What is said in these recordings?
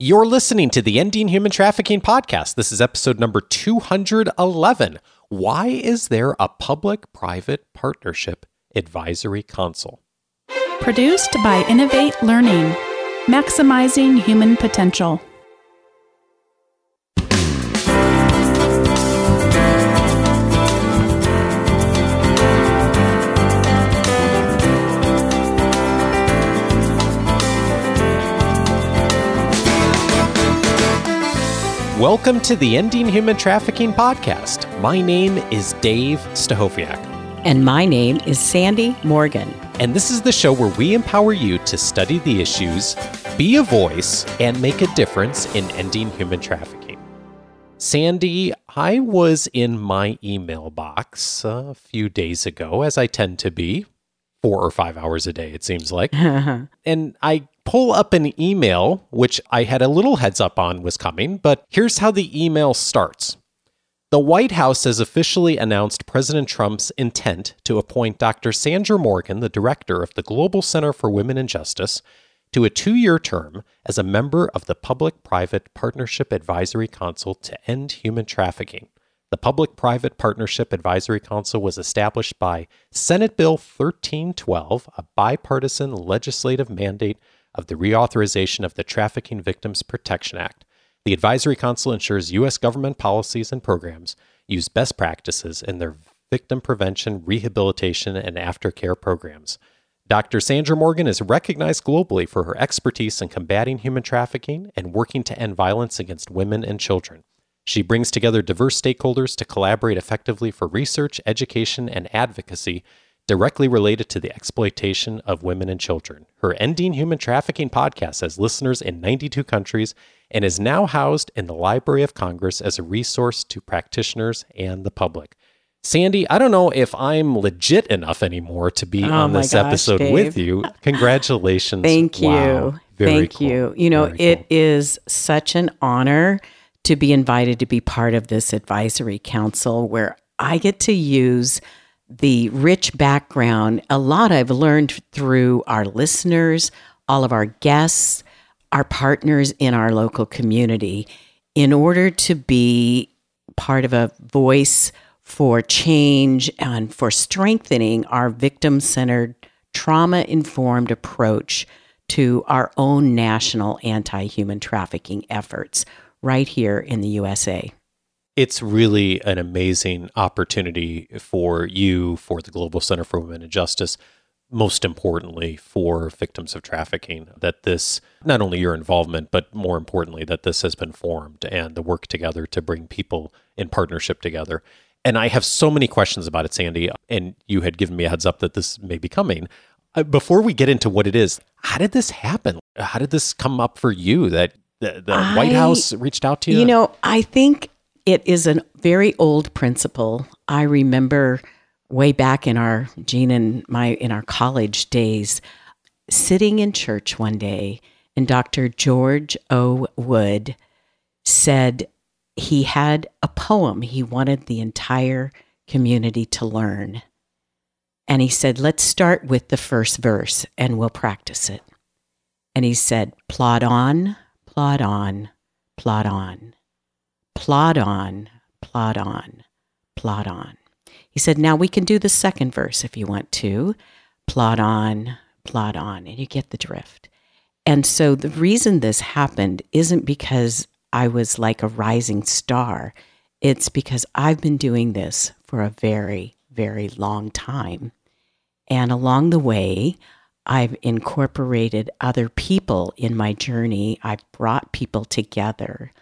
You're listening to the Ending Human Trafficking podcast. This is episode number 211. Why is there a public private partnership advisory council? Produced by Innovate Learning, maximizing human potential. Welcome to the Ending Human Trafficking podcast. My name is Dave Stachowiak. And my name is Sandy Morgan. And this is the show where we empower you to study the issues, be a voice, and make a difference in ending human trafficking. Sandy, I was in my email box a few days ago, as I tend to be, four or five hours a day, it seems like. and I pull up an email, which I had a little heads up on was coming, but here's how the email starts. The White House has officially announced President Trump's intent to appoint Dr. Sandra Morgan, the director of the Global Center for Women and Justice, to a two year term as a member of the Public Private Partnership Advisory Council to end human trafficking. The Public Private Partnership Advisory Council was established by Senate Bill 1312, a bipartisan legislative mandate of the reauthorization of the Trafficking Victims Protection Act. The Advisory Council ensures U.S. government policies and programs use best practices in their victim prevention, rehabilitation, and aftercare programs. Dr. Sandra Morgan is recognized globally for her expertise in combating human trafficking and working to end violence against women and children. She brings together diverse stakeholders to collaborate effectively for research, education, and advocacy directly related to the exploitation of women and children. Her Ending Human Trafficking podcast has listeners in 92 countries and is now housed in the Library of Congress as a resource to practitioners and the public. Sandy, I don't know if I'm legit enough anymore to be Oh on this gosh, episode Dave. with you. Congratulations. Thank you. Wow. Thank cool. you. You know, Very it cool. is such an honor to be invited to be part of this advisory council where I get to use the rich background, a lot I've learned through our listeners, all of our guests, our partners in our local community, in order to be part of a voice for change and for strengthening our victim centered, trauma informed approach to our own national anti human trafficking efforts right here in the USA. It's really an amazing opportunity for you, for the Global Center for Women and Justice, most importantly for victims of trafficking, that this, not only your involvement, but more importantly, that this has been formed and the work together to bring people in partnership together. And I have so many questions about it, Sandy, and you had given me a heads up that this may be coming. Uh, before we get into what it is, how did this happen? How did this come up for you that the, the White House reached out to you? You know, I think it is a very old principle. I remember way back in our Jean and my in our college days, sitting in church one day, and Dr. George O. Wood said he had a poem he wanted the entire community to learn. And he said, let's start with the first verse and we'll practice it. And he said, plod on, plod on, plod on, plod on, plod on, plod on. He said, now we can do the second verse if you want to. Plod on, plod on, and you get the drift. And so the reason this happened isn't because I was like a rising star. It's because I've been doing this for a very, very long time. And along the way, I've incorporated other people in my journey. I've brought people together.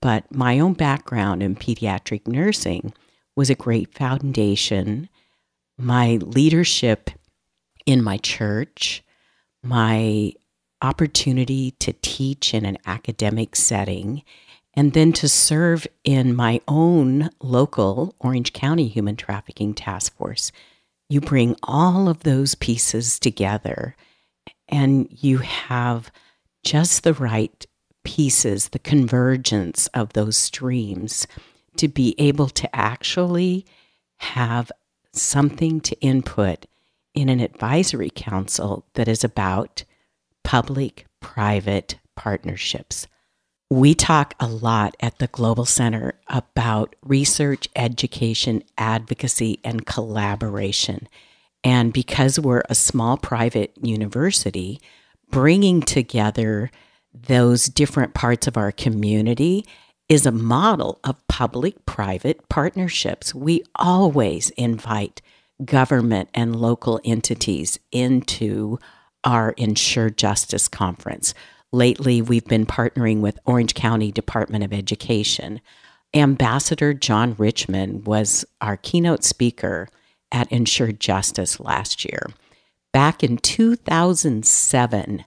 But my own background in pediatric nursing was a great foundation. My leadership in my church, my opportunity to teach in an academic setting, and then to serve in my own local Orange County Human Trafficking Task Force. You bring all of those pieces together and you have just the right pieces, the convergence of those streams to be able to actually have something to input in an advisory council that is about public private partnerships. We talk a lot at the Global Center about research, education, advocacy, and collaboration. And because we're a small private university, bringing together those different parts of our community is a model of public private partnerships. We always invite government and local entities into our Ensure Justice Conference. Lately, we've been partnering with Orange County Department of Education. Ambassador John Richmond was our keynote speaker at Ensure Justice last year. Back in 2007,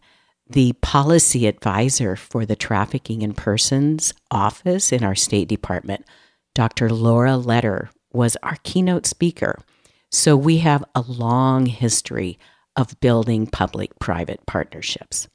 the policy advisor for the Trafficking in Persons office in our State Department, Dr. Laura Lederer, was our keynote speaker. So we have a long history of building public private partnerships.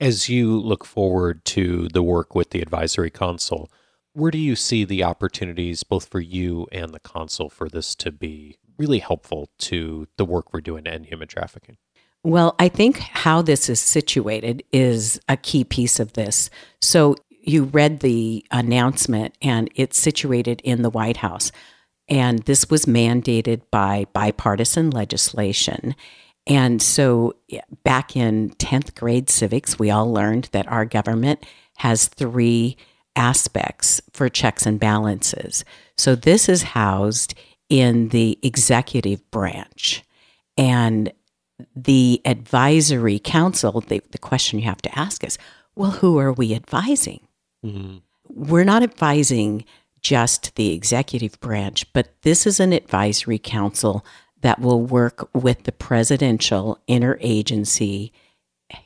As you look forward to the work with the advisory council, where do you see the opportunities both for you and the council for this to be really helpful to the work we're doing to end human trafficking? Well, I think how this is situated is a key piece of this. So you read the announcement, and it's situated in the White House. And this was mandated by bipartisan legislation. And so back in 10th grade civics, we all learned that our government has three aspects for checks and balances. So this is housed in the executive branch. And the advisory council, the, the question you have to ask is, well, who are we advising? Mm-hmm. We're not advising just the executive branch, but this is an advisory council that will work with the presidential interagency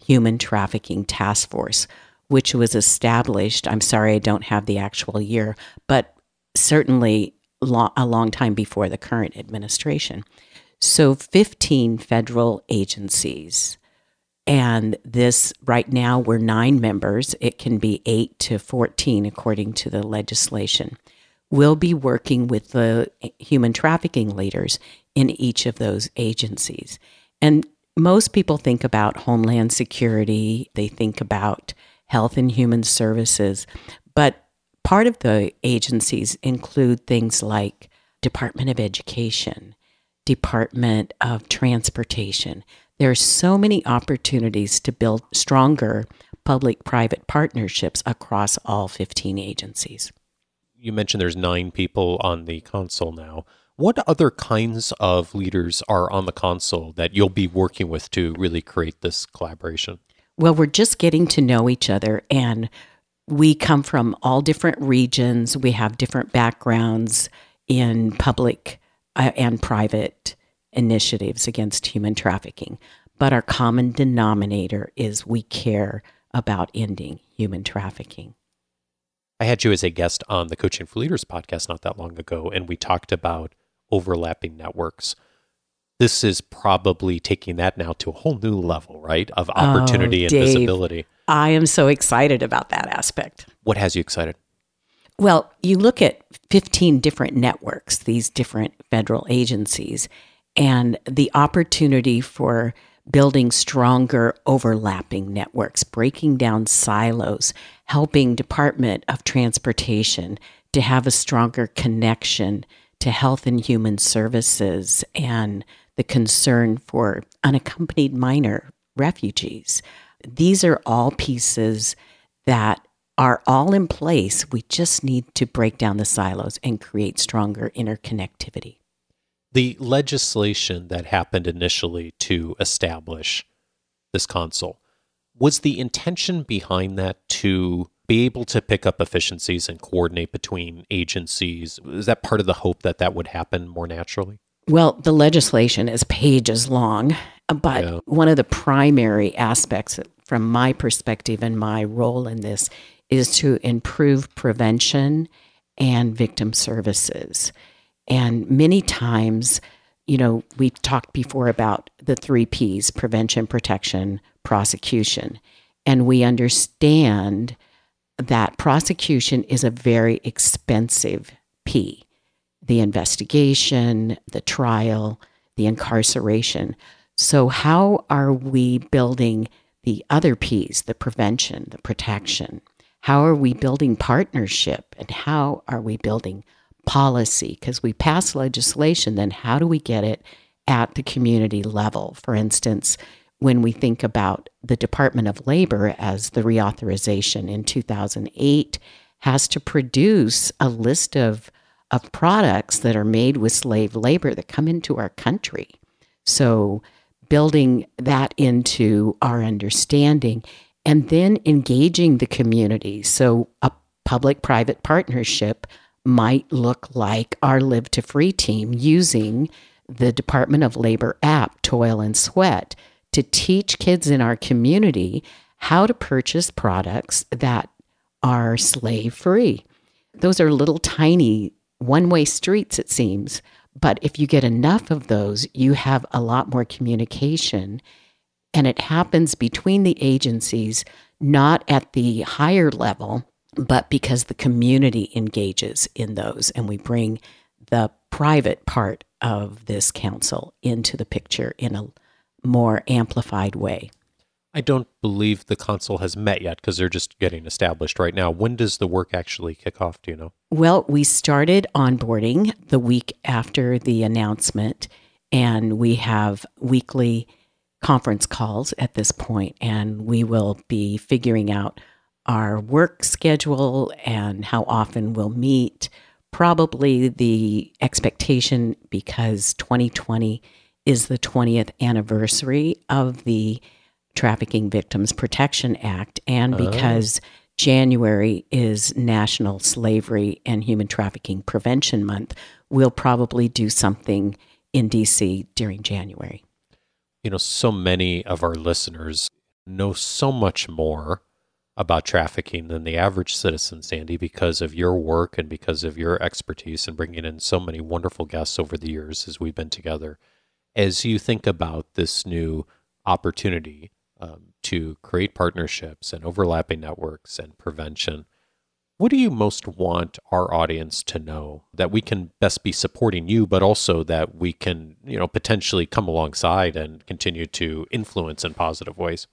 human trafficking task force, which was established. I'm sorry, I don't have the actual year, but certainly a long time before the current administration. So 15 federal agencies. And this, right now, we're nine members. It can be eight to 14 according to the legislation. We'll be working with the human trafficking leaders in each of those agencies. And most people think about Homeland Security, they think about Health and Human Services, but part of the agencies include things like Department of Education, Department of Transportation. There are so many opportunities to build stronger public private partnerships across all 15 agencies. You mentioned there's nine people on the council now. What other kinds of leaders are on the council that you'll be working with to really create this collaboration? Well, we're just getting to know each other and we come from all different regions. We have different backgrounds in public uh, and private initiatives against human trafficking. But our common denominator is we care about ending human trafficking. I had you as a guest on the Coaching for Leaders podcast not that long ago, and we talked about overlapping networks. This is probably taking that now to a whole new level, right? Of opportunity oh, and Dave, visibility. I am so excited about that aspect. What has you excited? Well, you look at 15 different networks, these different federal agencies, and the opportunity for building stronger overlapping networks, breaking down silos, helping Department of Transportation to have a stronger connection to health and human services and the concern for unaccompanied minor refugees. These are all pieces that are all in place. We just need to break down the silos and create stronger interconnectivity. The legislation that happened initially to establish this council was the intention behind that to be able to pick up efficiencies and coordinate between agencies. Is that part of the hope that that would happen more naturally? Well, the legislation is pages long, but yeah. one of the primary aspects from my perspective and my role in this is to improve prevention and victim services. And many times, you know, we've talked before about the three P's prevention, protection, prosecution. And we understand that prosecution is a very expensive P the investigation, the trial, the incarceration. So, how are we building the other P's, the prevention, the protection? How are we building partnership and how are we building policy? Because we pass legislation, then how do we get it at the community level? For instance, when we think about the Department of Labor as the reauthorization in 2008 has to produce a list of of products that are made with slave labor that come into our country. So building that into our understanding and then engaging the community. So a public private partnership might look like our Live to Free team using the Department of Labor app, Toil and Sweat, to teach kids in our community how to purchase products that are slave free. Those are little tiny one way streets, it seems. But if you get enough of those, you have a lot more communication. And it happens between the agencies, not at the higher level, but because the community engages in those. And we bring the private part of this council into the picture in a more amplified way. I don't believe the council has met yet because they're just getting established right now. When does the work actually kick off? Do you know? Well, we started onboarding the week after the announcement, and we have weekly conference calls at this point, and we will be figuring out our work schedule and how often we'll meet. Probably the expectation because 2020 is the 20th anniversary of the Trafficking Victims Protection Act, and oh. because oh. January is National Slavery and Human Trafficking Prevention Month, we'll probably do something in DC during January. You know, so many of our listeners know so much more about trafficking than the average citizen, Sandy, because of your work and because of your expertise and bringing in so many wonderful guests over the years as we've been together. As you think about this new opportunity um, to create partnerships and overlapping networks and prevention, what do you most want our audience to know that we can best be supporting you, but also that we can, you know, potentially come alongside and continue to influence in positive ways?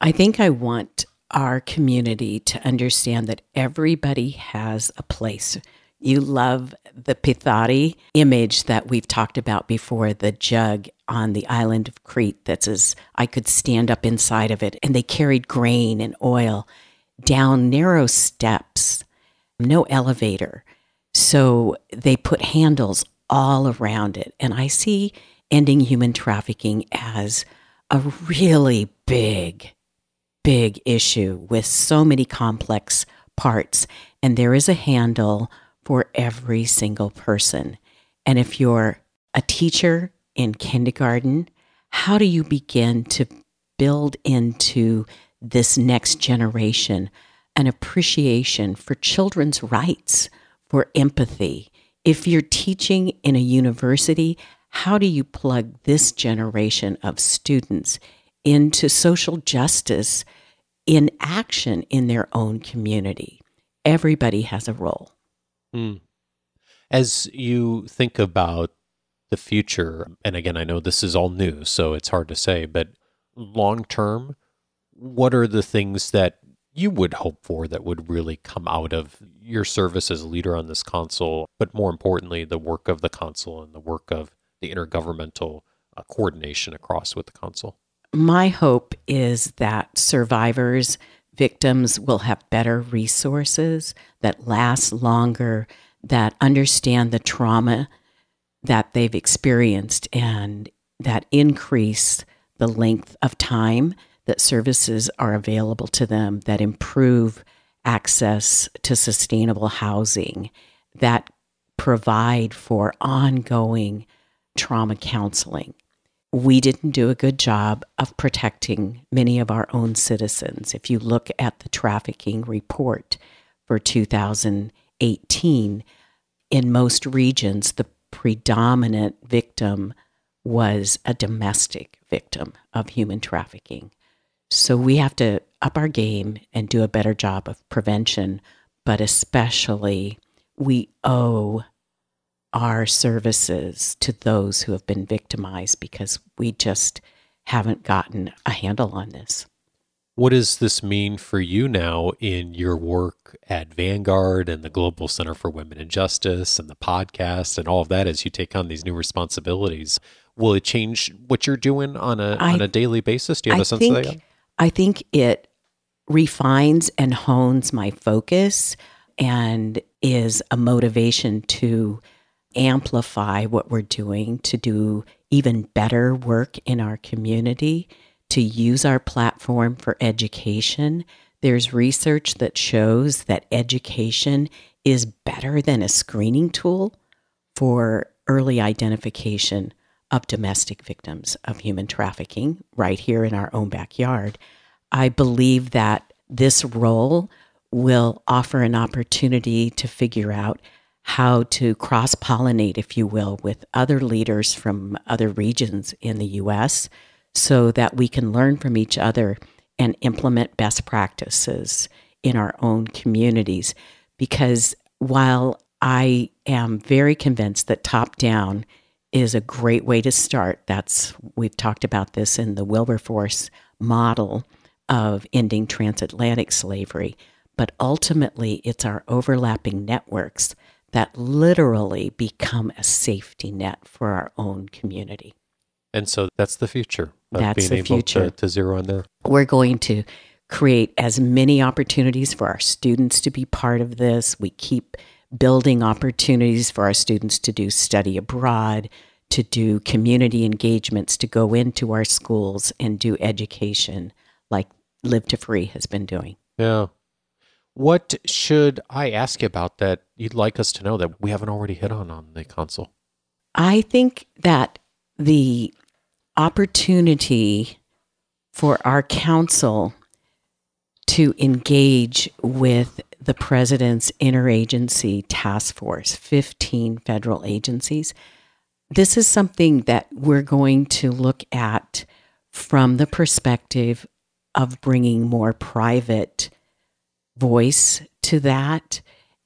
I think I want our community to understand that everybody has a place you love the Pithari image that we've talked about before, the jug on the island of Crete that's as I could stand up inside of it. And they carried grain and oil down narrow steps, no elevator. So they put handles all around it. And I see ending human trafficking as a really big, big issue with so many complex parts. And there is a handle for every single person. And if you're a teacher in kindergarten, how do you begin to build into this next generation an appreciation for children's rights, for empathy? If you're teaching in a university, how do you plug this generation of students into social justice in action in their own community? Everybody has a role. Mm. As you think about the future, and again, I know this is all new, so it's hard to say, but long term, what are the things that you would hope for that would really come out of your service as a leader on this council, but more importantly, the work of the council and the work of the intergovernmental uh, coordination across with the council? My hope is that survivors victims will have better resources that last longer, that understand the trauma that they've experienced, and that increase the length of time that services are available to them, that improve access to sustainable housing, that provide for ongoing trauma counseling we didn't do a good job of protecting many of our own citizens. If you look at the trafficking report for 2018, in most regions, the predominant victim was a domestic victim of human trafficking. So we have to up our game and do a better job of prevention, but especially we owe our services to those who have been victimized because we just haven't gotten a handle on this. What does this mean for you now in your work at Vanguard and the Global Center for Women and Justice and the podcast and all of that as you take on these new responsibilities? Will it change what you're doing on a I- on a daily basis? Do you have I a sense of that? I think it refines and hones my focus and is a motivation to amplify what we're doing to do even better work in our community, to use our platform for education. There's research that shows that education is better than a screening tool for early identification of domestic victims of human trafficking right here in our own backyard. I believe that this role will offer an opportunity to figure out how to cross pollinate, if you will, with other leaders from other regions in the US so that we can learn from each other and implement best practices in our own communities. Because while I am very convinced that top down is a great way to start, that's we've talked about this in the Wilberforce model of ending transatlantic slavery. But ultimately, it's our overlapping networks that literally become a safety net for our own community. And so that's the future. Of That's being the able future. To, to zero in there. We're going to create as many opportunities for our students to be part of this. We keep building opportunities for our students to do study abroad, to do community engagements, to go into our schools and do education like Live to Free has been doing. Yeah. What should I ask you about that you'd like us to know that we haven't already hit on on the console? I think that the opportunity for our council to engage with the president's interagency task force, 15 federal agencies, this is something that we're going to look at from the perspective of bringing more private voice to that.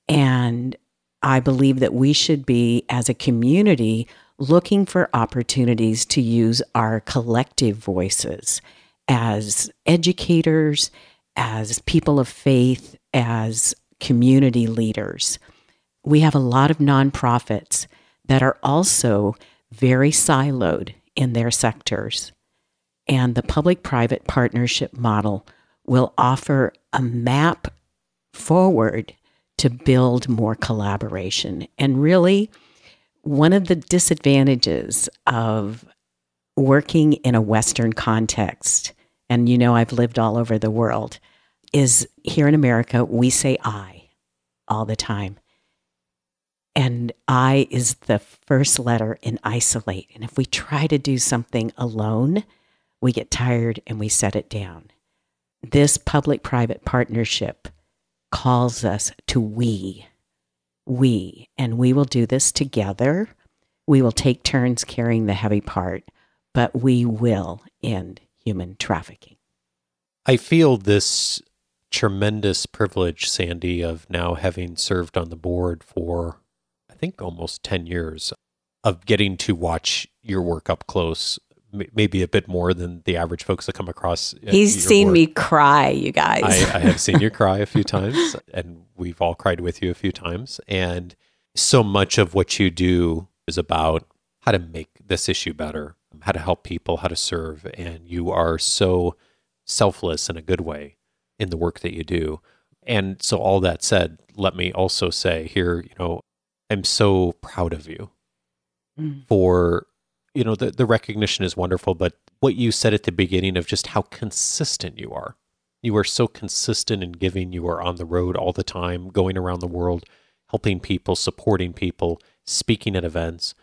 And I believe that we should be, as a community, looking for opportunities to use our collective voices as educators, as people of faith, as community leaders. We have a lot of nonprofits that are also very siloed in their sectors. And the public private partnership model will offer a map forward to build more collaboration. And really, one of the disadvantages of working in a Western context, and you know, I've lived all over the world, is here in America, we say I all the time. And I is the first letter in isolate. And if we try to do something alone, we get tired and we set it down. This public private partnership calls us to we. We, and we will do this together. We will take turns carrying the heavy part, but we will end human trafficking. I feel this tremendous privilege, Sandy, of now having served on the board for, I think, almost 10 years, of getting to watch your work up close, m- maybe a bit more than the average folks that come across. uh, He's seen work. me cry, you guys. I, I have seen you cry a few times, and we've all cried with you a few times. And so much of what you do is about how to make this issue better, how to help people, how to serve. And you are so selfless in a good way in the work that you do. And so, all that said, let me also say here, you know, I'm so proud of you Mm. for, you know, the, the recognition is wonderful, but what you said at the beginning of just how consistent you are. You are so consistent in giving. You are on the road all the time, going around the world, helping people, supporting people, speaking at events,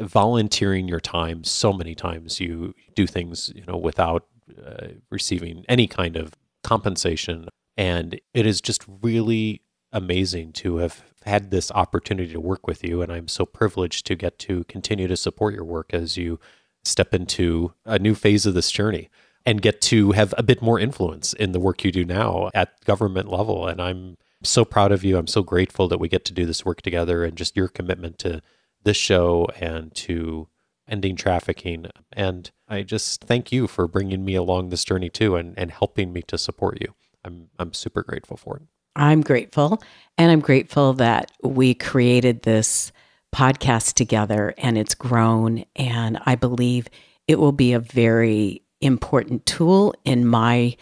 volunteering your time. So many times you do things, you know, without uh, receiving any kind of compensation. And it is just really amazing to have had this opportunity to work with you. And I'm so privileged to get to continue to support your work as you step into a new phase of this journey and get to have a bit more influence in the work you do now at government level. And I'm so proud of you. I'm so grateful that we get to do this work together and just your commitment to this show and to ending trafficking. And I just thank you for bringing me along this journey too and, and helping me to support you. I'm, I'm super grateful for it. I'm grateful. And I'm grateful that we created this podcast together and it's grown. And I believe it will be a very important tool in my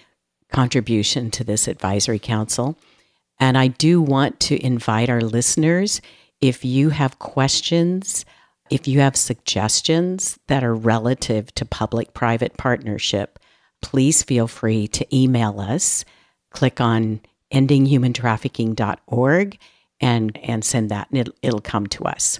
contribution to this advisory council. And I do want to invite our listeners if you have questions, if you have suggestions that are relative to public private partnership, please feel free to email us. Click on endinghumantrafficking.org and and send that and it'll, it'll come to us.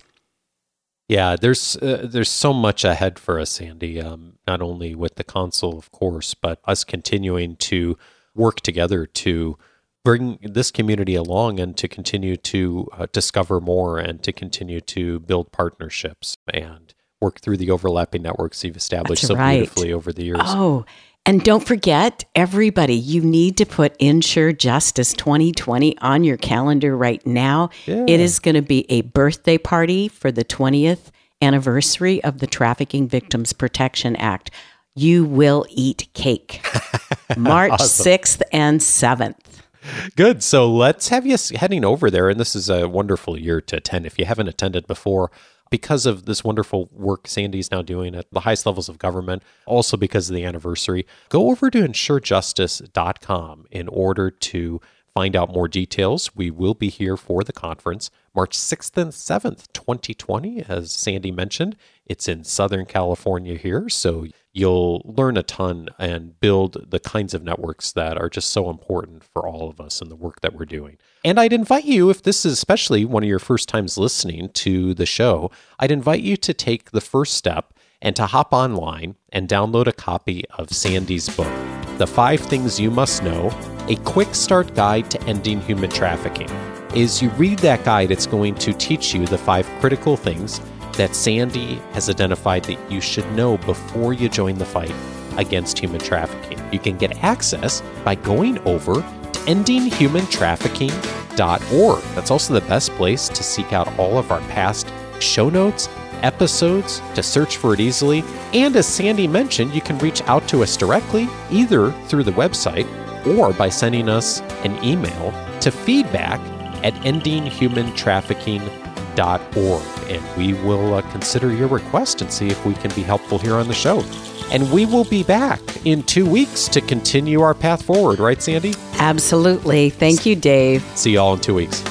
Yeah, there's uh, there's so much ahead for us, Sandy. Um, not only with the council, of course, but us continuing to work together to bring this community along and to continue to uh, discover more and to continue to build partnerships and work through the overlapping networks you've established That's so right. beautifully over the years. Oh, and don't forget, everybody, you need to put Ensure Justice 2020 on your calendar right now. Yeah. It is going to be a birthday party for the 20th anniversary of the Trafficking Victims Protection Act. You will eat cake March 6th and 7th. Good. So let's have you heading over there. And this is a wonderful year to attend if you haven't attended before because of this wonderful work Sandy's now doing at the highest levels of government, also because of the anniversary. Go over to ensurejustice.com in order to find out more details. We will be here for the conference March 6th and 7th, 2020. As Sandy mentioned, it's in Southern California here. So you'll learn a ton and build the kinds of networks that are just so important for all of us in the work that we're doing. And I'd invite you, if this is especially one of your first times listening to the show, I'd invite you to take the first step and to hop online and download a copy of Sandy's book, The Five Things You Must Know A Quick Start Guide to Ending Human Trafficking. As you read that guide, it's going to teach you the five critical things that Sandy has identified that you should know before you join the fight against human trafficking. You can get access by going over to endinghumantrafficking.org. That's also the best place to seek out all of our past show notes, episodes, to search for it easily. And as Sandy mentioned, you can reach out to us directly, either through the website or by sending us an email to feedback at endinghumantrafficking.org. And we will uh, consider your request and see if we can be helpful here on the show. And we will be back in two weeks to continue our path forward, right, Sandy? Absolutely. Thank you, Dave. See you all in two weeks.